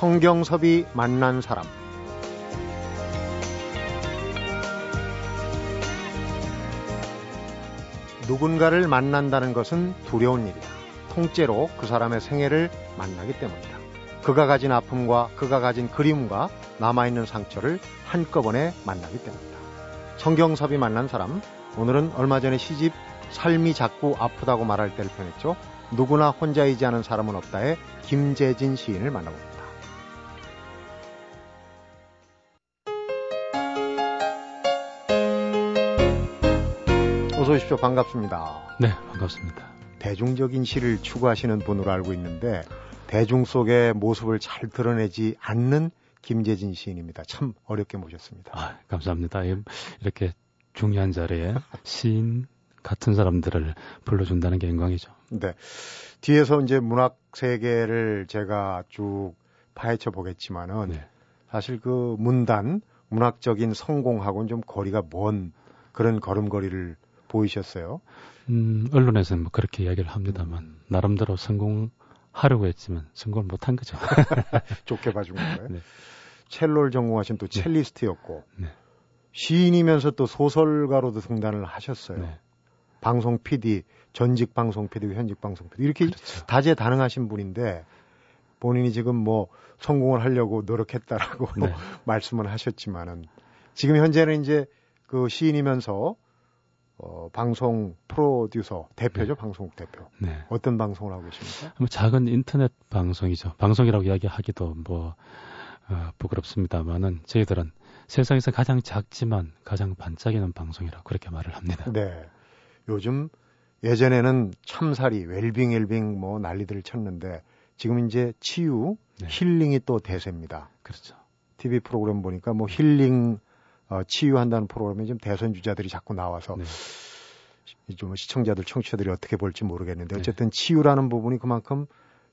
성경섭이 만난 사람 누군가를 만난다는 것은 두려운 일이다. 통째로 그 사람의 생애를 만나기 때문이다. 그가 가진 아픔과 그가 가진 그리움과 남아있는 상처를 한꺼번에 만나기 때문이다. 성경섭이 만난 사람, 오늘은 얼마 전에 시집 삶이 자꾸 아프다고 말할 때를 펴냈죠. 누구나 혼자이지 않은 사람은 없다에 김재진 시인을 만나봅니다. 어서 오십시오. 반갑습니다. 네, 반갑습니다. 대중적인 시를 추구하시는 분으로 알고 있는데 대중 속의 모습을 잘 드러내지 않는 김재진 시인입니다. 참 어렵게 모셨습니다. 아, 감사합니다. 이렇게 중요한 자리에 시인 같은 사람들을 불러준다는 게 영광이죠. 네. 뒤에서 이제 문학 세계를 제가 쭉 파헤쳐 보겠지만은 네. 사실 그 문단 문학적인 성공하고는 좀 거리가 먼 그런 걸음걸이를 보이셨어요. 음, 언론에서는 뭐 그렇게 이야기를 합니다만 음. 나름대로 성공하려고 했지만 성공을 못한 거죠. 좋게 봐준 거예요. 네. 첼로를 전공하신 또 네. 첼리스트였고 네. 시인이면서 또 소설가로도 등단을 하셨어요. 네. 방송 PD, 전직 방송 PD고 현직 방송 PD 이렇게 그렇죠. 다재다능하신 분인데 본인이 지금 뭐 성공을 하려고 노력했다라고 네. 말씀을 하셨지만은 지금 현재는 이제 그 시인이면서 어, 방송 프로듀서 대표죠, 네. 방송국 대표. 네. 어떤 방송을 하고 계십니까? 뭐 작은 인터넷 방송이죠. 방송이라고 이야기하기도 뭐 어, 부끄럽습니다만은 저희들은 세상에서 가장 작지만 가장 반짝이는 방송이라고 그렇게 말을 합니다. 네. 요즘 예전에는 참사리, 웰빙, 웰빙 뭐 난리들을 쳤는데 지금 이제 치유, 네. 힐링이 또 대세입니다. 그렇죠. TV 프로그램 보니까 뭐 힐링 어, 치유한다는 프로그램에 지금 대선 주자들이 자꾸 나와서 네. 좀 시청자들, 청취자들이 어떻게 볼지 모르겠는데 네. 어쨌든 네. 치유라는 부분이 그만큼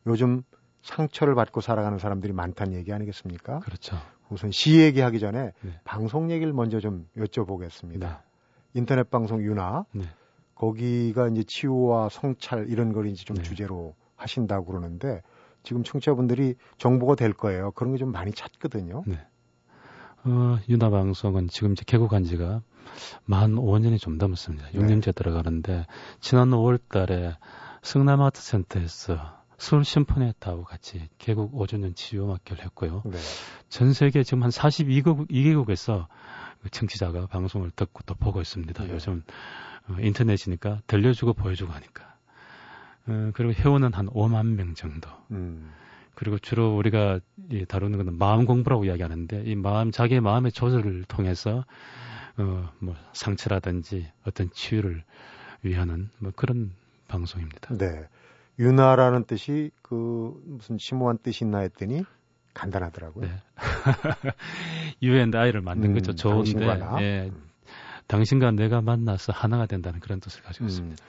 요즘 상처를 받고 살아가는 사람들이 많다는 얘기 아니겠습니까? 그렇죠. 우선 시 얘기하기 전에 네. 방송 얘기를 먼저 좀 여쭤보겠습니다. 네. 인터넷 방송 유나 네. 거기가 이제 치유와 성찰 이런 걸 이제 좀 네. 주제로 하신다고 그러는데 지금 청취자분들이 정보가 될 거예요. 그런 게 좀 많이 찾거든요. 네. 어, 유나 방송은 지금 이제 개국한 지가 만 5년이 좀 넘었습니다. 6년째 네. 들어가는데 지난 5월 달에 성남 아트 센터에서 서울 심포니타하고 같이 개국 5주년 치유음악회를 했고요. 네. 전 세계 지금 한 42개국 2개국에서 청취자가 방송을 듣고 또 보고 있습니다. 네. 요즘 어, 인터넷이니까 들려주고 보여주고 하니까. 어, 그리고 회원은 한 5만 명 정도. 음. 그리고 주로 우리가 이 다루는 것은 마음 공부라고 이야기하는데 이 마음 자기의 마음의 조절을 통해서 어 뭐 상처라든지 어떤 치유를 위하는 뭐 그런 방송입니다. 네. 유나라는 뜻이 그 무슨 심오한 뜻이 있나 했더니 간단하더라고요. 네. 유엔 아이를 만든 음, 거죠. 좋은데 예, 당신과 내가 만나서 하나가 된다는 그런 뜻을 가지고 음. 있습니다.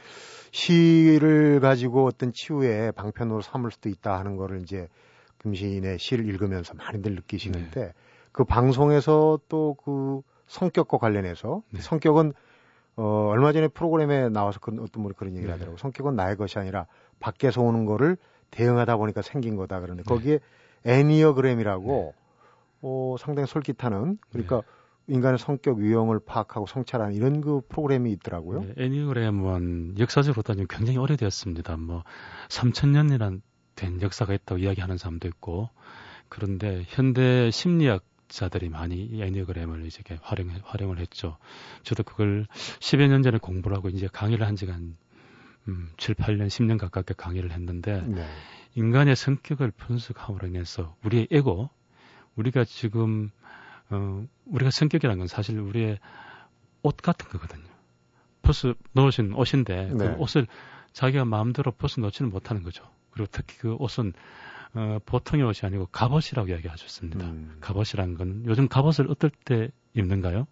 시를 가지고 어떤 치유의 방편으로 삼을 수도 있다 하는 거를 이제 금시인의 시를 읽으면서 많이들 느끼시는데 네. 그 방송에서 또 그 성격과 관련해서 네. 성격은 어 얼마 전에 프로그램에 나와서 그런 어떤 분이 그런 얘기를 네. 하더라고요. 성격은 나의 것이 아니라 밖에서 오는 거를 대응하다 보니까 생긴 거다 그러는데 네. 거기에 애니어그램이라고 네. 어 상당히 솔깃하는 그러니까 네. 인간의 성격 유형을 파악하고 성찰하는 이런 그 프로그램이 있더라고요. 네, 애니그램은 역사적으로 따지면 굉장히 오래되었습니다. 뭐 3천년이란 된 역사가 있다고 이야기하는 사람도 있고 그런데 현대 심리학 자들이 많이 이 애니그램을 이제 활용 활용을 했죠. 저도 그걸 10여 년 전에 공부를 하고 이제 강의를 한 지가 한 음, 7, 8년, 10년 가깝게 강의를 했는데 네. 인간의 성격을 분석함으로 인해서 우리의 에고, 우리가 지금 어, 우리가 성격이라는 건 사실 우리의 옷 같은 거거든요. 벗어 넣으신 옷인데 그 네. 그 옷을 자기가 마음대로 벗어 넣지는 못하는 거죠. 그리고 특히 그 옷은 어, 보통의 옷이 아니고 갑옷이라고 이야기하셨습니다. 음. 갑옷이란 건 요즘 갑옷을 어떨 때 입는가요?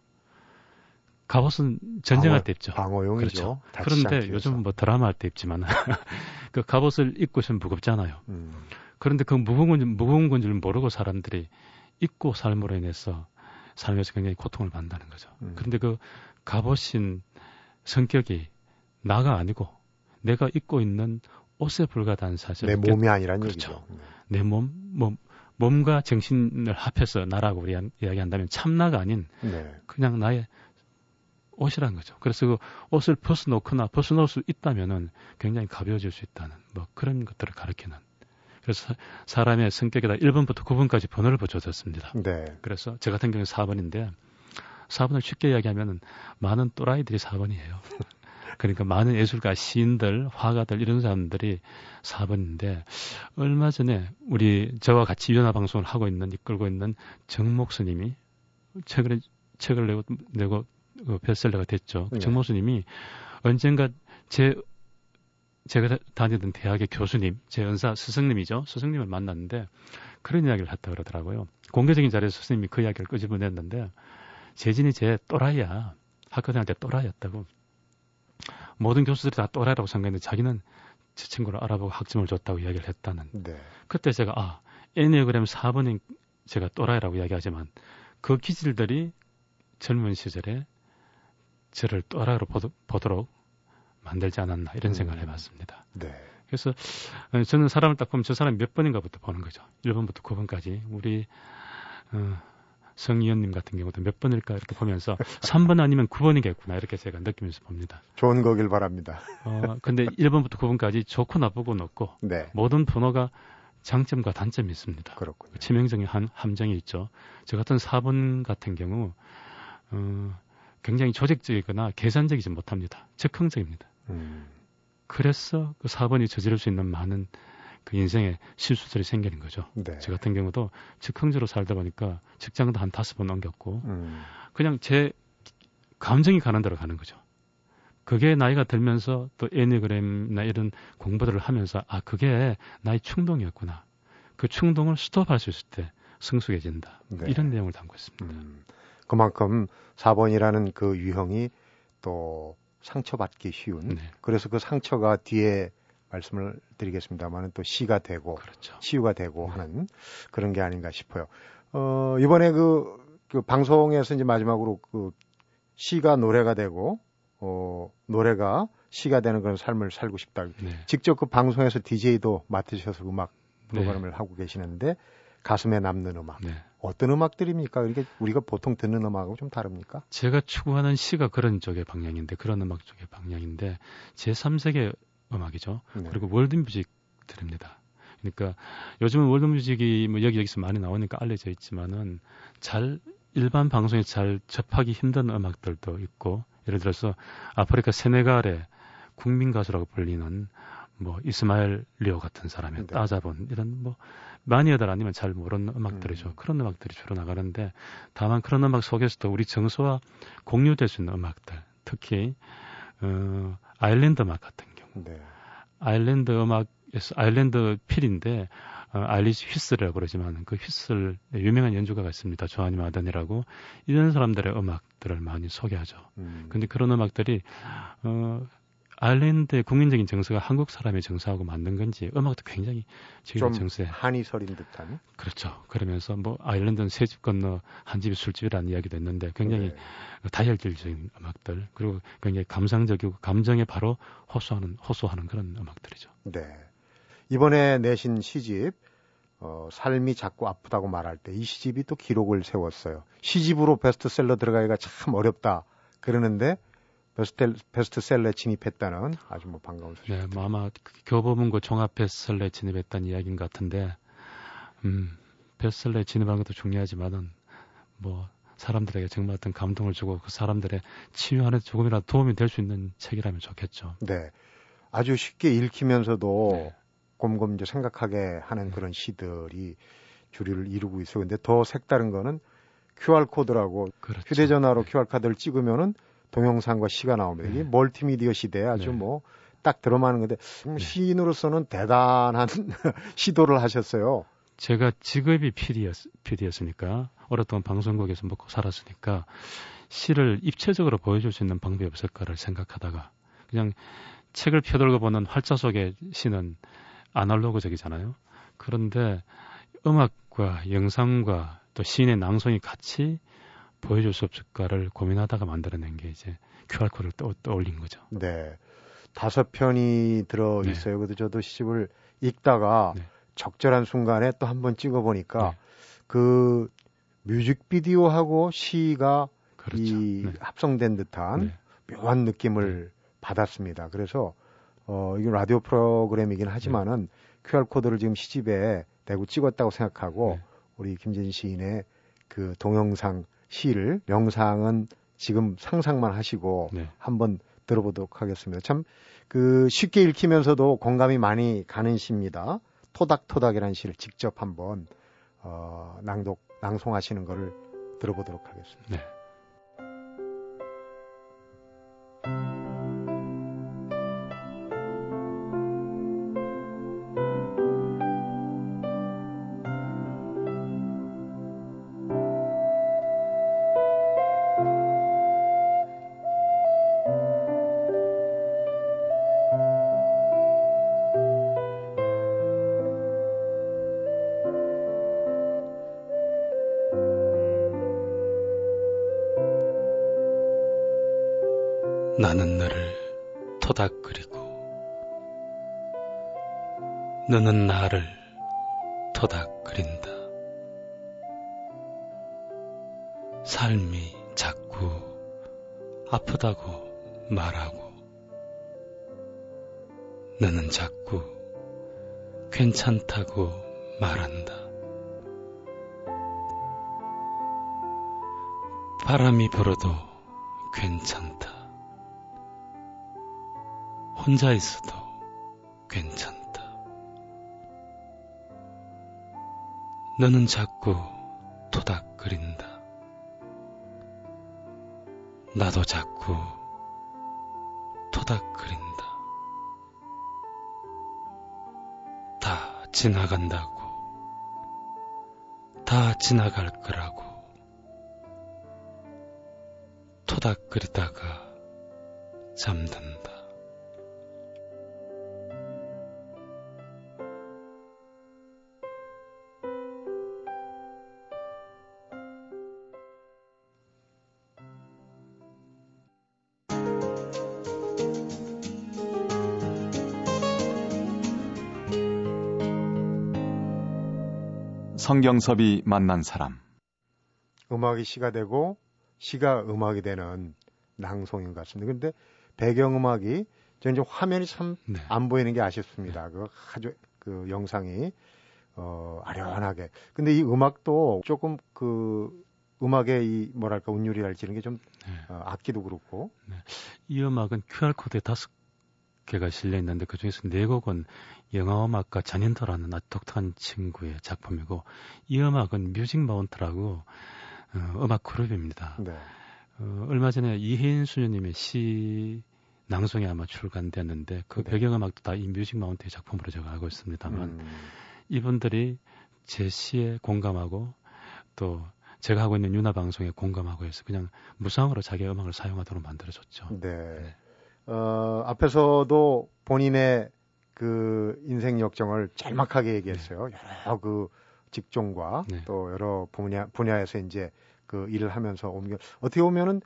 갑옷은 전쟁할 방어, 때 입죠. 방어용이죠. 그렇죠. 그런데 요즘 뭐 드라마 할 때 입지만 그 갑옷을 입고 있으면 무겁잖아요. 음. 그런데 그 무거운 건 무거운 건 줄 모르고 사람들이 잊고 삶으로 인해서 삶에서 굉장히 고통을 받는다는 거죠. 음. 그런데 그 갑오신 성격이 나가 아니고 내가 입고 있는 옷에 불과한 사실. 내 몸이 아니란 그렇죠. 얘기죠. 네. 내 몸, 몸, 몸과 정신을 합해서 나라고 우리 이야기한다면 참나가 아닌 네. 그냥 나의 옷이란 거죠. 그래서 그 옷을 벗어놓거나 벗어놓을 수 있다면은 굉장히 가벼워질 수 있다는 뭐 그런 것들을 가르치는. 그래서 사람의 성격에다 1번부터 9번까지 번호를 붙여줬습니다. 네. 그래서 저 같은 경우는 4번인데 4번을 쉽게 이야기하면은 많은 또라이들이 4번이에요. 그러니까 많은 예술가, 시인들, 화가들 이런 사람들이 4번인데 얼마 전에 우리 저와 같이 유연화 방송을 하고 있는 이끌고 있는 정목 스님이 최근에 책을 내고 내고 그 베스트셀러가 됐죠. 네. 정목 스님이 언젠가 제 제가 다니던 대학의 교수님, 제 연사 스승님이죠. 스승님을 만났는데 그런 이야기를 했다 그러더라고요. 공개적인 자리에서 스님이 그 이야기를 끄집어냈는데 재진이 제 또라이야. 학교 다닐 때 또라이였다고. 모든 교수들이 다 또라이라고 생각했는데 자기는 제 친구를 알아보고 학점을 줬다고 이야기를 했다는. 네. 그때 제가 아 애니어그램 4번인 제가 또라이라고 이야기하지만 그 기질들이 젊은 시절에 저를 또라이로 보도, 보도록 만들지 않았나 이런 생각을 음. 해봤습니다. 네. 그래서 어, 저는 사람을 딱 보면 저 사람이 몇 번인가부터 보는 거죠. 1번부터 9번까지. 우리 어, 성의원님 같은 경우도 몇 번일까 이렇게 보면서 3번 아니면 9번이겠구나 이렇게 제가 느끼면서 봅니다. 좋은 거길 바랍니다. 어, 근데 1번부터 9번까지 좋고 나쁘고는 없고 네. 모든 번호가 장점과 단점이 있습니다. 그렇군요. 치명적인 한, 함정이 있죠. 저 같은 4번 같은 경우 어, 굉장히 조직적이거나 계산적이지 못합니다. 즉흥적입니다. 음. 그래서 그 4번이 저지를 수 있는 많은 그 인생의 실수들이 생기는 거죠. 네. 저 같은 경우도 즉흥적으로 살다 보니까 직장도 한 다섯 번 옮겼고 음. 그냥 제 감정이 가는 대로 가는 거죠. 그게 나이가 들면서 또 애니그램이나 이런 공부들을 하면서 아 그게 나의 충동이었구나. 그 충동을 스톱할 수 있을 때 성숙해진다. 네. 이런 내용을 담고 있습니다. 음. 그만큼 4번이라는 그 유형이 또 상처받기 쉬운 네, 그래서 그 상처가 뒤에 말씀을 드리겠습니다만은 또 시가 되고 그렇죠. 치유가 되고 네. 하는 그런 게 아닌가 싶어요. 어, 이번에 그, 그 방송에서 이제 마지막으로 그 시가 노래가 되고 어, 노래가 시가 되는 그런 삶을 살고 싶다. 네. 직접 그 방송에서 DJ도 맡으셔서 음악 네. 프로그램을 하고 계시는데 가슴에 남는 음악. 네. 어떤 음악들입니까? 이게 우리가 보통 듣는 음악하고 좀 다릅니까? 제가 추구하는 시가 그런 쪽의 방향인데 그런 음악 쪽의 방향인데 제 3세계 음악이죠. 네. 그리고 월드뮤직 들입니다. 그러니까 요즘은 월드뮤직이 뭐 여기저기서 많이 나오니까 알려져 있지만은 잘 일반 방송에 잘 접하기 힘든 음악들도 있고 예를 들어서 아프리카 세네갈의 국민 가수라고 불리는 뭐 이스마엘 리오 같은 사람의 네. 따자본 이런 뭐 마니아들 아니면 잘 모르는 음악들이죠. 음. 그런 음악들이 주로 나가는데 다만 그런 음악 속에서도 우리 정서와 공유될 수 있는 음악들 특히 어, 아일랜드 음악 같은 경우 네. 아일랜드 음악에서 아일랜드 필인데 어, 아일리시 휘슬이라고 그러지만 그 휘슬 유명한 연주가가 있습니다. 조아니 마던이라고 이런 사람들의 음악들을 많이 소개하죠. 음. 근데 그런 음악들이 어, 아일랜드의 국민적인 정서가 한국 사람의 정서하고 맞는 건지 음악도 굉장히 좀 지금 정서에 한이 서린 듯한. 그렇죠. 그러면서 뭐 아일랜드는 세집 건너 한 집이 술집이라는 이야기도 있는데 굉장히 네. 다혈질적인 음악들 그리고 굉장히 감상적이고 감정에 바로 호소하는 호소하는 그런 음악들이죠. 네. 이번에 내신 시집 어, 삶이 자꾸 아프다고 말할 때 이 시집이 또 기록을 세웠어요. 시집으로 베스트셀러 들어가기가 참 어렵다. 그러는데 베스트, 베스트셀러에 진입했다는 아주 뭐 반가운 소식. 네, 뭐 아마 그 교보문고 종합 베스트셀러에 진입했다는 이야기인 것 같은데, 음, 베스트셀러에 진입하는 것도 중요하지만은 뭐 사람들에게 정말 어떤 감동을 주고 그 사람들의 치유하는 데 조금이라도 도움이 될 수 있는 책이라면 좋겠죠. 네. 아주 쉽게 읽히면서도 네. 곰곰 이제 생각하게 하는 그런 시들이 주류를 이루고 있어요. 근데 더 색다른 거는 QR코드라고 그렇죠. 휴대전화로 네. QR카드를 찍으면은 동영상과 시가 나옵니다. 이게 네. 멀티미디어 시대에 아주 네. 뭐딱 들어마는 건데 음, 네. 시인으로서는 대단한 시도를 하셨어요. 제가 직업이 PD였, PD였으니까 오랫동안 방송국에서 먹고 살았으니까 시를 입체적으로 보여줄 수 있는 방법이 없을까를 생각하다가 그냥 책을 펴들고 보는 활자 속의 시는 아날로그적이잖아요. 그런데 음악과 영상과 또 시인의 낭송이 같이 보여줄 수 없을까를 고민하다가 만들어낸 게 이제 QR코드를 떠, 떠올린 거죠. 네. 다섯 편이 들어 네. 있어요. 그래도 저도 시집을 읽다가 네. 적절한 순간에 또 한 번 찍어 보니까 네. 그 뮤직비디오하고 시가 그렇죠. 이 네. 합성된 듯한 네. 묘한 느낌을 받았습니다. 그래서 어 이게 라디오 프로그램이긴 하지만은 QR 코드를 지금 시집에 대고 찍었다고 생각하고 우리 김진 시인의 그 동영상 시를 명상은 지금 상상만 하시고 네. 한번 들어보도록 하겠습니다. 참 그 쉽게 읽히면서도 공감이 많이 가는 시입니다. 토닥토닥이라는 시를 직접 한번 어, 낭독 낭송하시는 것을 들어보도록 하겠습니다. 네. 너는 나를 토닥거린다. 삶이 자꾸 아프다고 말하고 너는 자꾸 괜찮다고 말한다. 바람이 불어도 괜찮다. 혼자 있어도 괜찮다. 너는 자꾸 토닥거린다. 나도 자꾸 토닥거린다. 다 지나간다고. 다 지나갈 거라고. 토닥거리다가 잠든다. 성경섭이 만난 사람. 음악이 시가 되고 시가 음악이 되는 낭송인 것 같습니다. 근데 배경음악이 저 이제 화면이 참안 네. 보이는 게 아쉽습니다. 그 아주 그 영상이 어 아련하게. 근데 이 음악도 조금 그 음악의 이 뭐랄까 운율이랄지 이런 게좀 네. 어, 악기도 그렇고. 네. 이 음악은 QR 코드에 다섯 개가 실려 있는데 그 중에서 네 곡은 영화 음악가 잔인터라는 아주 독특한 친구의 작품이고 이 음악은 뮤직 마운트라고 어, 음악 그룹입니다. 네. 어, 얼마 전에 이해인 수녀님의 시 낭송이 아마 출간됐는데 그 네. 배경음악도 다 이 뮤직 마운트의 작품으로 제가 알고 있습니다만 음. 이분들이 제 시에 공감하고 또 제가 하고 있는 유나 방송에 공감하고 해서 그냥 무상으로 자기 음악을 사용하도록 만들어줬죠. 네. 네. 어, 앞에서도 본인의 그 인생 역정을 짤막하게 얘기했어요. 네. 여러 그 직종과 네. 또 여러 분야, 분야에서 이제 그 일을 하면서 옮겨 어떻게 보면은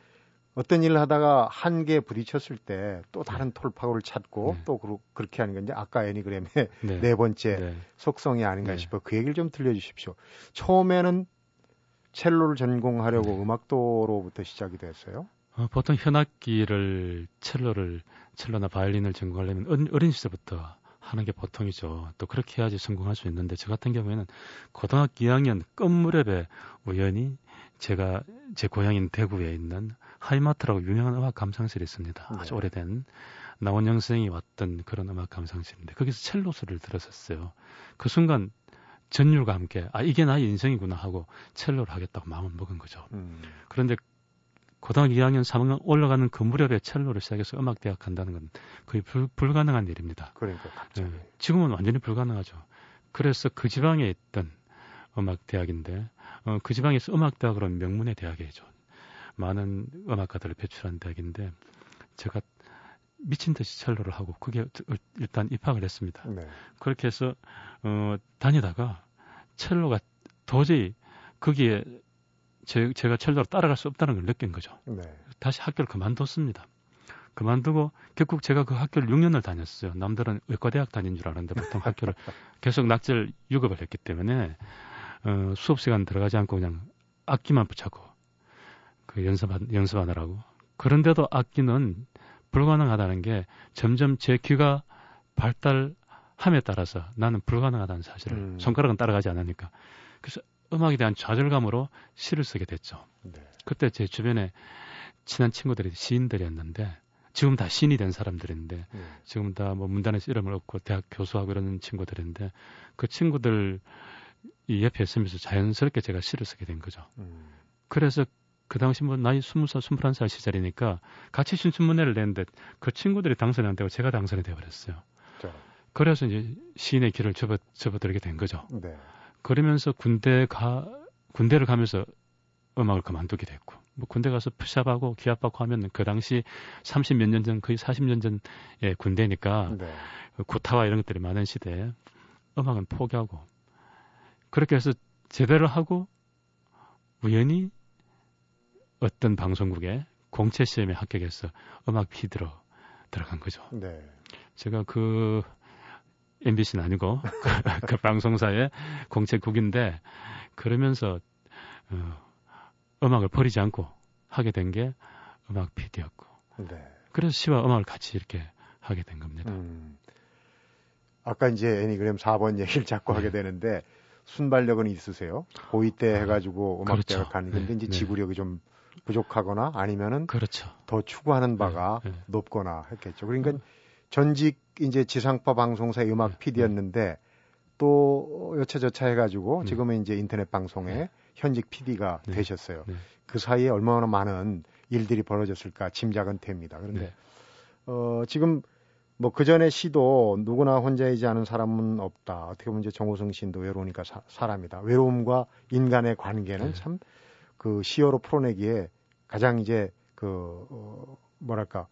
어떤 일을 하다가 한계에 부딪혔을 때 또 다른 네. 돌파구를 찾고 네. 또 그러, 그렇게 하는 건 이제 아까 애니그램의 네, 네 번째 네. 속성이 아닌가 싶어 그 얘기를 좀 들려주십시오. 처음에는 첼로를 전공하려고 음악도로부터 시작이 됐어요. 어, 보통 현악기를 첼로를 첼로나 바이올린을 전공하려면 어린, 어린 시절부터 하는 게 보통이죠. 또 그렇게 해야지 성공할 수 있는데 저 같은 경우에는 고등학교 2학년 끝무렵에 우연히 제가 제 고향인 대구에 있는 하이마트라고 유명한 음악 감상실이 있습니다. 네. 아주 오래된 나원영 선생이 왔던 그런 음악 감상실인데 거기서 첼로 소리를 들었었어요. 그 순간 전율과 함께 아 이게 나의 인생이구나 하고 첼로를 하겠다고 마음을 먹은 거죠. 음. 그런데 고등학교 2학년 3학년 올라가는 그 무렵에 첼로를 시작해서 음악대학 간다는 건 거의 불, 불가능한 일입니다. 그러니까 갑자기. 네, 지금은 완전히 불가능하죠. 그래서 그 지방에 있던 음악대학인데 어, 그 지방에서 음악대학으로 명문의 대학이죠. 많은 음악가들을 배출한 대학인데 제가 미친 듯이 첼로를 하고 그게 일단 입학을 했습니다. 네. 그렇게 해서 어, 다니다가 첼로가 도저히 거기에 제, 제가 첼로로 따라갈 수 없다는 걸 느낀 거죠. 네. 다시 학교를 그만뒀습니다. 그만두고 결국 제가 그 학교를 6년을 다녔어요. 남들은 의과대학 다닌 줄 알았는데 보통 학교를 계속 낙절 유급을 했기 때문에 어, 수업 시간 들어가지 않고 그냥 악기만 붙잡고 그 연습 연습하느라고. 그런데도 악기는 불가능하다는 게 점점 제 귀가 발달함에 따라서 나는 불가능하다는 사실을 음. 손가락은 따라가지 않으니까 그래서 음악에 대한 좌절감으로 시를 쓰게 됐죠. 네. 그때 제 주변에 친한 친구들이 시인들이었는데 지금 다 시인이 된 사람들인데 네. 지금 다 뭐 문단에서 이름을 얻고 대학 교수하고 이러는 친구들인데 그 친구들 이 옆에 있으면서 자연스럽게 제가 시를 쓰게 된 거죠. 음. 그래서 그 당시 뭐 나이 스무 살 스물한 살 시절이니까 같이 신춘문예를 냈는데 그 친구들이 당선이 안 되고 제가 당선이 되어버렸어요. 자. 그래서 이제 시인의 길을 접어, 접어들게 된 거죠. 네. 그러면서 군대 가, 군대를 가면서 음악을 그만두게 됐고, 뭐 군대 가서 푸샵하고 기합하고 하면 그 당시 30 몇 년 전, 거의 40년 전의 군대니까, 네. 그 구타와 이런 것들이 많은 시대에 음악은 포기하고, 그렇게 해서 제대로 하고, 우연히 어떤 방송국에 공채 시험에 합격해서 음악 피드로 들어간 거죠. 네. 제가 그 MBC는 아니고 그, 그 방송사의 공채국인데 그러면서 어, 음악을 버리지 않고 하게 된 게 음악 PD였고 네. 그래서 시와 음악을 같이 이렇게 하게 된 겁니다. 음. 아까 이제 애니그램 4번 얘기를 자꾸 네. 하게 되는데 순발력은 있으세요? 고2 때 아, 해가지고 음악대학 그렇죠. 가는 건데 네. 이제 네. 지구력이 좀 부족하거나 아니면은 그렇죠. 더 추구하는 바가 네, 네. 높거나 했겠죠. 그러니까 음. 전직 이제 지상파 방송사 의 음악 PD였는데 네. 또 여차저차 해가지고 네. 지금은 이제 인터넷 방송에 네. 현직 PD가 되셨어요. 그 사이에 얼마나 많은 일들이 벌어졌을까 짐작은 됩니다. 그런데 어, 지금 뭐 그 전에 시도 누구나 혼자이지 않은 사람은 없다. 어떻게 보면 이제 정호성 시인도 외로우니까 사, 사람이다. 외로움과 인간의 관계는 참그 시어로 풀어내기에 가장 이제 그 어, 뭐랄까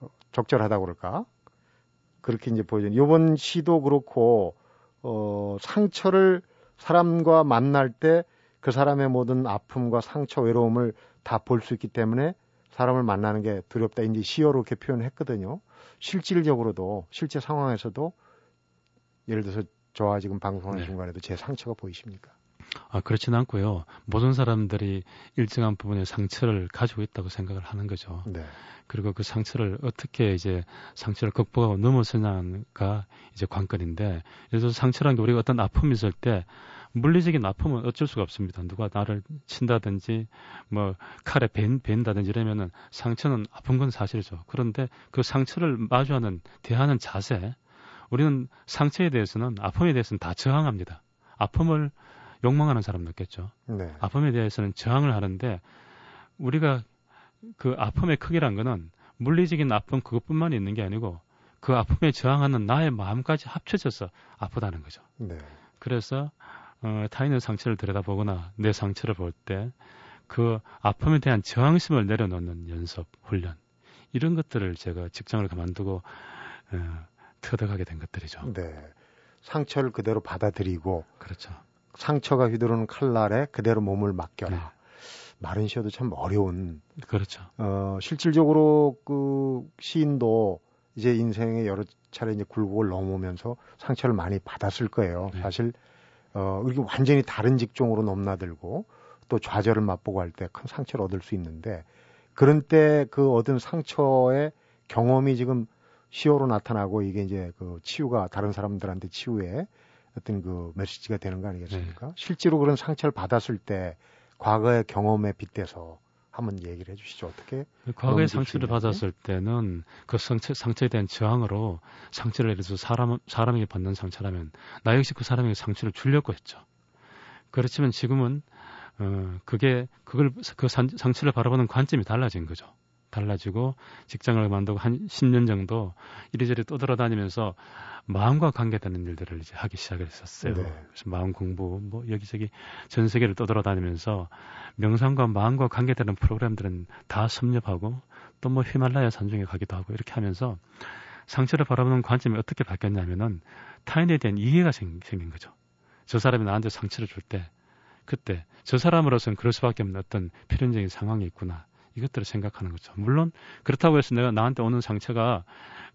어, 적절하다고 그럴까 그렇게 이제 보여요. 이번 시도 그렇고 어 상처를 사람과 만날 때 그 사람의 모든 아픔과 상처, 외로움을 다 볼 수 있기 때문에 사람을 만나는 게 두렵다. 이제 시어로 이렇게 표현했거든요. 실질적으로도 실제 상황에서도 예를 들어서 저와 지금 방송하는 네. 순간에도 제 상처가 보이십니까? 아, 그렇지는 않고요. 모든 사람들이 일정한 부분에 상처를 가지고 있다고 생각을 하는 거죠. 네. 그리고 그 상처를 어떻게 이제 상처를 극복하고 넘어서냐가 이제 관건인데, 그래서 상처라는 게 우리가 어떤 아픔이 있을 때 물리적인 아픔은 어쩔 수가 없습니다. 누가 나를 친다든지 뭐 칼에 벤, 벤다든지 이러면은 상처는 아픈 건 사실이죠. 그런데 그 상처를 마주하는 대하는 자세, 우리는 상처에 대해서는 아픔에 대해서는 다 저항합니다. 아픔을 욕망하는 사람도 있겠죠. 네. 아픔에 대해서는 저항을 하는데 우리가 그 아픔의 크기란 거는 물리적인 아픔 그것뿐만 있는 게 아니고 그 아픔에 저항하는 나의 마음까지 합쳐져서 아프다는 거죠. 네. 그래서 어, 타인의 상처를 들여다보거나 내 상처를 볼 때 그 아픔에 대한 저항심을 내려놓는 연습, 훈련 이런 것들을 제가 직장을 그만두고 어, 터득하게 된 것들이죠. 네. 상처를 그대로 받아들이고 그렇죠. 상처가 휘두르는 칼날에 그대로 몸을 맡겨라. 네. 말은 쉬어도 참 어려운. 그렇죠. 어, 실질적으로 그 시인도 이제 인생에 여러 차례 이제 굴곡을 넘으면서 상처를 많이 받았을 거예요. 네. 사실, 어, 이렇게 완전히 다른 직종으로 넘나들고 또 좌절을 맛보고 할 때 큰 상처를 얻을 수 있는데 그런 때 그 얻은 상처의 경험이 지금 시어로 나타나고 이게 이제 그 치유가 다른 사람들한테 치유에 어떤 그 메시지가 되는 거 아니겠습니까? 네. 실제로 그런 상처를 받았을 때 과거의 경험에 빗대서 한번 얘기를 해주시죠. 어떻게? 과거의 상처를 받았을 때는 그 상처, 상처에 대한 저항으로 상처를 예를 들어서 사람, 사람에게 받는 상처라면 나 역시 그 사람에게 상처를 주려고 했죠. 그렇지만 지금은 어, 그게 그걸 그 산, 상처를 바라보는 관점이 달라진 거죠. 달라지고 직장을 만두고 한 10년 정도 이리저리 떠돌아다니면서 마음과 관계되는 일들을 이제 하기 시작을 했었어요. 네. 그래서 마음 공부 뭐 여기저기 전 세계를 떠돌아다니면서 명상과 마음과 관계되는 프로그램들은 다 섭렵하고 또 뭐 히말라야 산중에 가기도 하고 이렇게 하면서 상처를 바라보는 관점이 어떻게 바뀌었냐면은 타인에 대한 이해가 생, 생긴 거죠. 저 사람이 나한테 상처를 줄 때 그때 저 사람으로서는 그럴 수밖에 없는 어떤 필연적인 상황이 있구나. 이것들을 생각하는 거죠. 물론 그렇다고 해서 내가 나한테 오는 상처가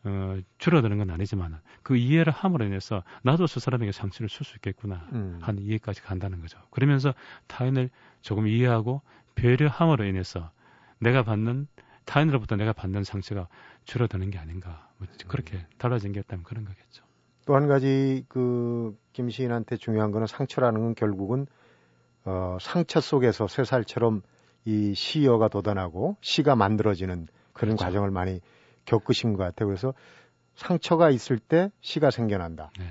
어, 줄어드는 건 아니지만 그 이해를 함으로 인해서 나도 저 사람에게 상처를 줄 수 있겠구나 음. 하는 이해까지 간다는 거죠. 그러면서 타인을 조금 이해하고 배려함으로 인해서 내가 받는 타인으로부터 내가 받는 상처가 줄어드는 게 아닌가. 뭐 그렇게 달라진 게 있다면 그런 거겠죠. 또 한 가지 그 김시인한테 중요한 거는 상처라는 건 결국은 어, 상처 속에서 쇠살처럼 이 시여가 돋아나고 시가 만들어지는 그런 그렇죠. 과정을 많이 겪으신 것 같아요. 그래서 상처가 있을 때 시가 생겨난다. 네.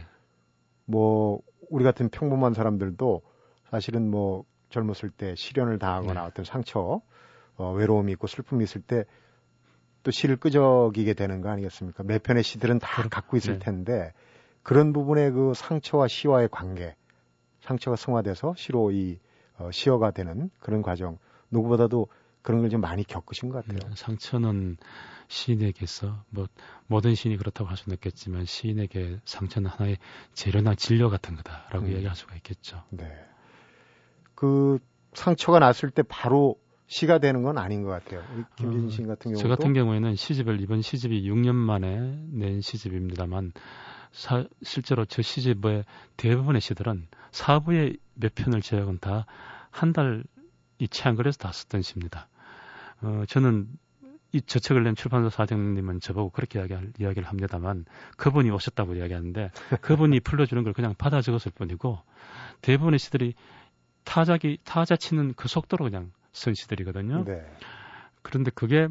뭐 우리 같은 평범한 사람들도 사실은 뭐 젊었을 때 시련을 당하거나 네. 어떤 상처, 어, 외로움이 있고 슬픔이 있을 때 또 시를 끄적이게 되는 거 아니겠습니까? 매 편의 시들은 다 갖고 있을 네. 텐데 그런 부분의 그 상처와 시와의 관계, 상처가 승화돼서 시로 이 어, 시어가 되는 그런 과정 누구보다도 그런 걸 좀 많이 겪으신 것 같아요. 네, 상처는 시인에게서 뭐 모든 시인이 그렇다고 할 수는 없겠지만 시인에게 상처는 하나의 재료나 진료 같은 거다라고 음. 얘기할 수가 있겠죠. 네. 그 상처가 났을 때 바로 시가 되는 건 아닌 것 같아요. 김진 시인 같은 경우도 저 같은 경우에는 시집을 이번 시집이 6년 만에 낸 시집입니다만 사, 실제로 저 시집의 대부분의 시들은 사부의 몇 편을 제외하고는 다한달 이 채한글에서 다 썼던 시입니다. 어, 저는 이 저책을 낸 출판사 사장님은 저보고 그렇게 이야기할, 이야기를 합니다만 그분이 오셨다고 이야기하는데 그분이 불러주는 걸 그냥 받아 적었을 뿐이고 대부분의 시들이 타자기 타자 치는 그 속도로 그냥 쓴 시들이거든요. 네. 그런데 그게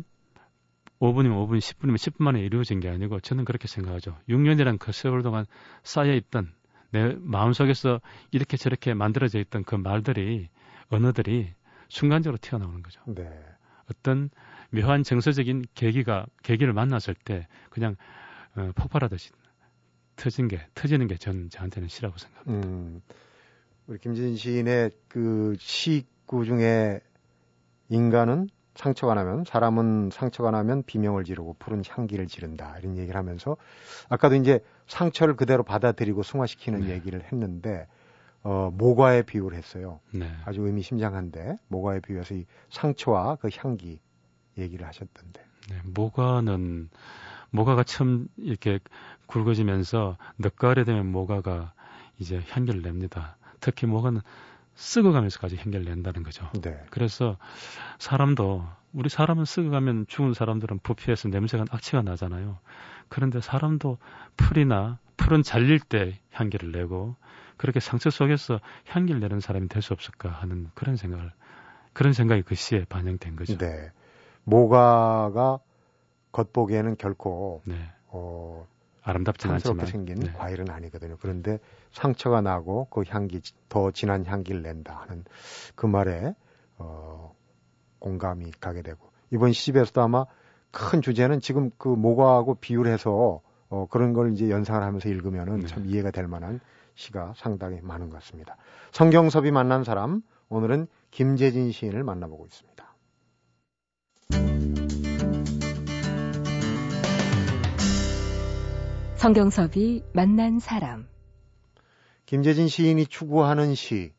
5분이면 5분, 10분이면 10분 만에 이루어진 게 아니고 저는 그렇게 생각하죠. 6년이란 그 세월 동안 쌓여 있던 내 마음속에서 이렇게 저렇게 만들어져 있던 그 말들이 언어들이 순간적으로 튀어나오는 거죠. 네. 어떤 묘한 정서적인 계기가 계기를 만났을 때 그냥 어, 폭발하듯이 터진 게 터지는 게 전 저한테는 시라고 생각합니다. 음, 우리 김진 시인의 그 시구 중에 인간은 상처가 나면 사람은 상처가 나면 비명을 지르고 푸른 향기를 지른다 이런 얘기를 하면서 아까도 이제 상처를 그대로 받아들이고 승화시키는 네. 얘기를 했는데 어 모과에 비유를 했어요. 네. 아주 의미심장한데 모과에 비유해서 이 상처와 그 향기 얘기를 하셨던데. 네, 모과는 모과가 처음 이렇게 굵어지면서 넉가을에 되면 모과가 이제 향기를 냅니다. 특히 모과는 썩어가면서까지 해결낸다는 거죠. 네. 그래서 사람도 우리 사람은 썩어가면 죽은 사람들은 부피해서 냄새가 악취가 나잖아요. 그런데 사람도 풀이나 풀은 잘릴 때 향기를 내고 그렇게 상처 속에서 향기를 내는 사람이 될 수 없을까 하는 그런 생각을 그런 생각이 그 시에 반영된 거죠. 네. 모가가 겉보기에는 결코 네. 어, 아름답진 않지만 생긴 네. 과일은 아니거든요. 그런데 상처가 나고 그 향기 더 진한 향기를 낸다 하는 그 말에 어, 공감이 가게 되고 이번 시집에서도 아마 큰 주제는 지금 그 모과하고 비율해서 어, 그런 걸 이제 연상을 하면서 읽으면은 네. 참 이해가 될 만한 시가 상당히 많은 것 같습니다. 성경섭이 만난 사람 오늘은 김재진 시인을 만나보고 있습니다. 성경섭이 만난 사람. 김재진 시인이 추구하는 시.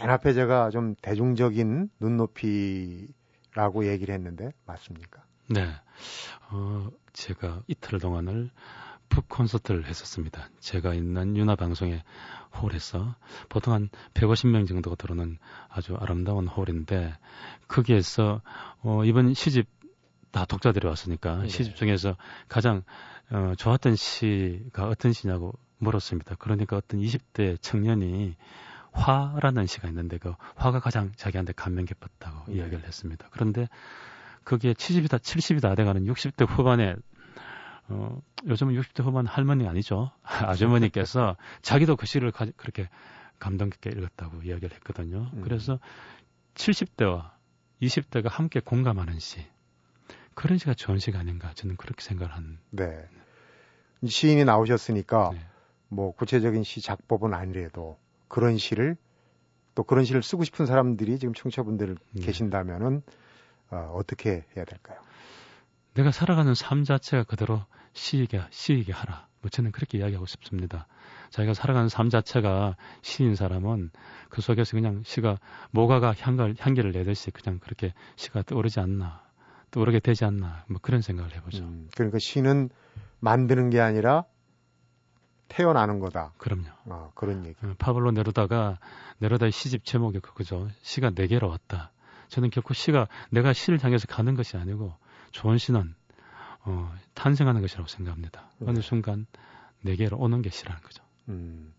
맨 앞에 제가 좀 대중적인 눈높이라고 얘기를 했는데 맞습니까? 네. 어, 제가 이틀 동안을 북 콘서트를 했었습니다. 제가 있는 윤화 방송의 홀에서 보통 한 150명 정도가 들어오는 아주 아름다운 홀인데 거기에서 어, 이번 시집 다 독자들이 왔으니까 네. 시집 중에서 가장 어, 좋았던 시가 어떤 시냐고 물었습니다. 그러니까 어떤 20대 청년이 화라는 시가 있는데 그 화가 가장 자기한테 감명 깊었다고 네. 이야기를 했습니다. 그런데 그게 70이 다 70이 다 돼가는 60대 후반에 어, 요즘은 60대 후반 할머니 아니죠. 아주머니께서 자기도 그 시를 가, 그렇게 감동 깊게 읽었다고 이야기를 했거든요. 음. 그래서 70대와 20대가 함께 공감하는 시. 그런 시가 좋은 시가 아닌가 저는 그렇게 생각을 한. 네. 시인이 나오셨으니까 네. 뭐 구체적인 시 작법은 아니래도 그런 시를 또 그런 시를 쓰고 싶은 사람들이 지금 청취자분들 네. 계신다면은 어, 어떻게 해야 될까요? 내가 살아가는 삶 자체가 그대로 시에게 시에게 하라. 뭐 저는 그렇게 이야기하고 싶습니다. 자기가 살아가는 삶 자체가 시인 사람은 그 속에서 그냥 시가 모가가 향을, 향기를 내듯이 그냥 그렇게 시가 떠오르지 않나, 떠오르게 되지 않나, 뭐 그런 생각을 해보죠. 음, 그러니까 시는 만드는 게 아니라 태어나는 거다. 그럼요. 아, 그런 얘기. 어, 파블로 네루다가 네루다의 시집 제목이 그거죠. 시가 내게로 왔다. 저는 결코 시가 내가 시를 향해서 가는 것이 아니고 좋은 시는 어, 탄생하는 것이라고 생각합니다. 네. 어느 순간 내게로 오는 게 시라는 거죠. 음.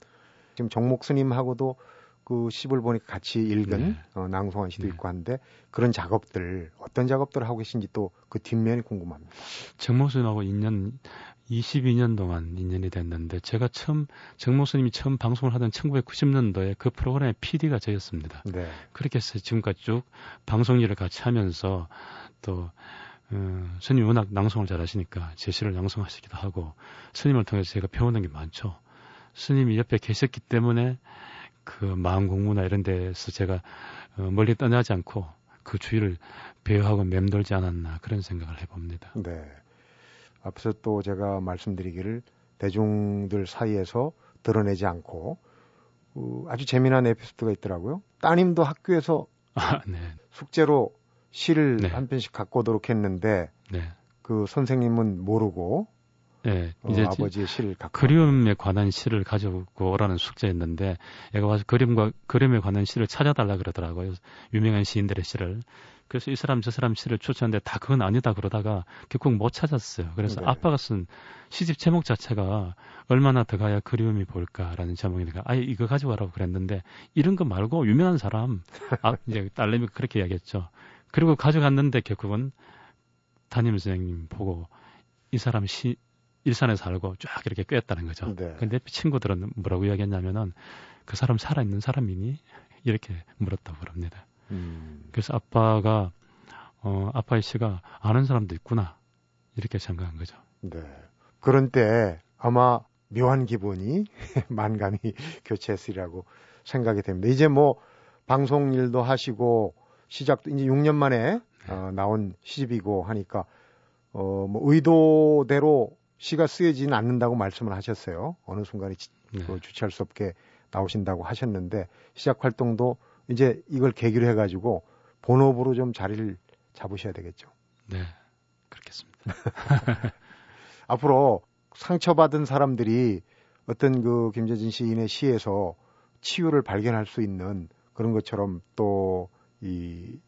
지금 정목 스님하고도 그 시를 보니까 같이 읽은 네. 어, 낭송한 시도 네. 있고 한데 그런 작업들 어떤 작업들을 하고 계신지 또 그 뒷면이 궁금합니다. 정목 스님하고 인연 22년 동안 인연이 됐는데 제가 처음 정목 스님이 처음 방송을 하던 1990년도에 그 프로그램의 PD가 저였습니다. 네. 그렇게 해서 지금까지 쭉 방송 일을 같이 하면서 또 어, 스님 워낙 낭송을 잘 하시니까 제 시를 낭송하시기도 하고 스님을 통해서 제가 배우는 게 많죠. 스님이 옆에 계셨기 때문에 그 마음 공부나 이런 데서 제가 어, 멀리 떠나지 않고 그 주위를 배워하고 맴돌지 않았나 그런 생각을 해봅니다. 네. 앞서 또 제가 말씀드리기를 대중들 사이에서 드러내지 않고 어, 아주 재미난 에피소드가 있더라고요. 따님도 학교에서 아, 네. 숙제로 시를 네. 한 편씩 갖고 오도록 했는데 네. 그 선생님은 모르고 네, 어, 이제 아버지의 시를 갖고 그림에 관한 시를 가져오고 오라는 숙제였는데 얘가 와서 그림과 그림에 관한 시를 찾아달라 그러더라고요. 유명한 시인들의 시를. 그래서 이 사람 저 사람 시를 추천했는데 다 그건 아니다 그러다가 결국 못 찾았어요. 그래서 네. 아빠가 쓴 시집 제목 자체가 얼마나 더 가야 그리움이 볼까라는 제목이니까 아예 이거 가지고 와라고 그랬는데 이런 거 말고 유명한 사람 아 이제 딸내미 그렇게 이야기했죠. 그리고 가져갔는데 결국은 담임 선생님 보고 이 사람 시 일산에 살고 쫙 이렇게 꿰었다는 거죠. 네. 근데 친구들은 뭐라고 이야기했냐면은 그 사람 살아있는 사람이니? 이렇게 물었다고 그럽니다. 음. 그래서 아빠가, 어, 아빠의 시가 아는 사람도 있구나. 이렇게 생각한 거죠. 네. 그런 때 아마 묘한 기분이 만감이 교체했으리라고 생각이 됩니다. 이제 뭐 방송 일도 하시고 시작도 이제 6년 만에 네. 어, 나온 시집이고 하니까 어, 뭐 의도대로 시가 쓰여지는 않는다고 말씀을 하셨어요. 어느 순간에 지, 네. 그 주체할 수 없게 나오신다고 하셨는데 시작 활동도 이제 이걸 계기로 해가지고 본업으로 좀 자리를 잡으셔야 되겠죠. 네, 그렇겠습니다. 앞으로 상처받은 사람들이 어떤 그 김재진 시인의 시에서 치유를 발견할 수 있는 그런 것처럼 또 이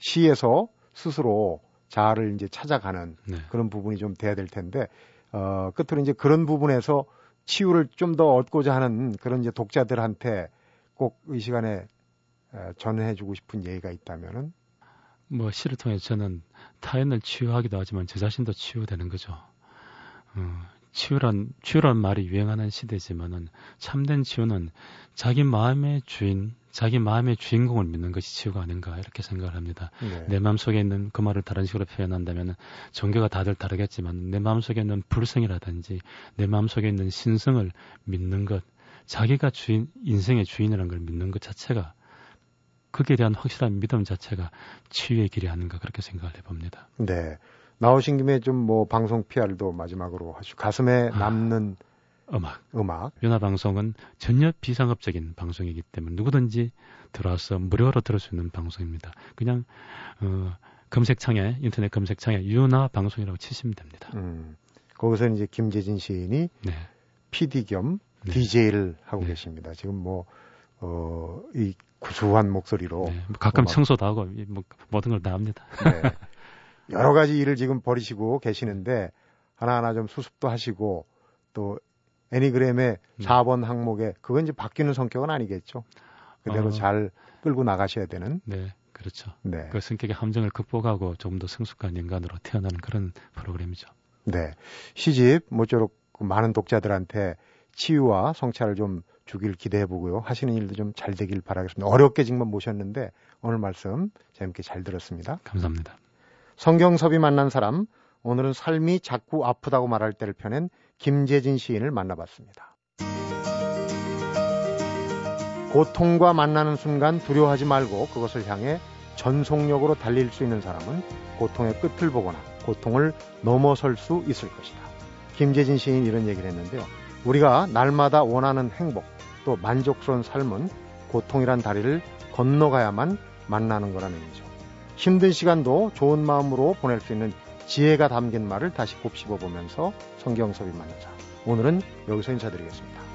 시에서 스스로 자아를 이제 찾아가는 네. 그런 부분이 좀 돼야 될 텐데 어, 끝으로 이제 그런 부분에서 치유를 좀 더 얻고자 하는 그런 이제 독자들한테 꼭 이 시간에 전해주고 싶은 예의가 있다면은 뭐 시를 통해 저는 타인을 치유하기도 하지만 제 자신도 치유되는 거죠. 어, 치유란 치유란 말이 유행하는 시대지만은 참된 치유는 자기 마음의 주인, 자기 마음의 주인공을 믿는 것이 치유가 아닌가 이렇게 생각을 합니다. 네. 내 마음속에 있는 그 말을 다른 식으로 표현한다면 종교가 다들 다르겠지만 내 마음속에 있는 불성이라든지 내 마음속에 있는 신성을 믿는 것, 자기가 주인 인생의 주인이라는 걸 믿는 것 자체가 거기에 대한 확실한 믿음 자체가 치유의 길이 아닌가 그렇게 생각을 해봅니다. 네. 나오신 김에 좀 뭐 방송 PR도 마지막으로 하시고 가슴에 아, 남는 음악. 음악. 윤화 방송은 전혀 비상업적인 방송이기 때문에 누구든지 들어와서 무료로 들을 수 있는 방송입니다. 그냥 어, 검색창에 인터넷 검색창에 윤화 방송이라고 치시면 됩니다. 음, 거기서 이제 김재진 시인이 네. PD 겸 네. DJ를 하고 네. 계십니다. 지금 뭐 어, 이 구수한 목소리로 네, 뭐 가끔 청소도 하고 뭐 모든 걸 다 합니다. 네. 여러 가지 일을 지금 벌이시고 계시는데 하나하나 좀 수습도 하시고 또 애니그램의 네. 4번 항목에 그건 이제 바뀌는 성격은 아니겠죠. 그대로 어... 잘 끌고 나가셔야 되는. 네, 그렇죠. 네. 그 성격의 함정을 극복하고 조금 더 성숙한 인간으로 태어나는 그런 프로그램이죠. 네. 시집 모쪼록 많은 독자들한테 치유와 성찰을 좀 주길 기대해 보고요. 하시는 일도 좀 잘 되길 바라겠습니다. 어렵게 지금 모셨는데 오늘 말씀 재밌게 잘 들었습니다. 감사합니다. 성경섭이 만난 사람, 오늘은 삶이 자꾸 아프다고 말할 때를 펴낸 김재진 시인을 만나봤습니다. 고통과 만나는 순간 두려워하지 말고 그것을 향해 전속력으로 달릴 수 있는 사람은 고통의 끝을 보거나 고통을 넘어설 수 있을 것이다. 김재진 시인 이런 얘기를 했는데요. 우리가 날마다 원하는 행복 또 만족스러운 삶은 고통이란 다리를 건너가야만 만나는 거라는 얘기죠. 힘든 시간도 좋은 마음으로 보낼 수 있는 지혜가 담긴 말을 다시 곱씹어 보면서 성경 섭이 만나자. 오늘은 여기서 인사드리겠습니다.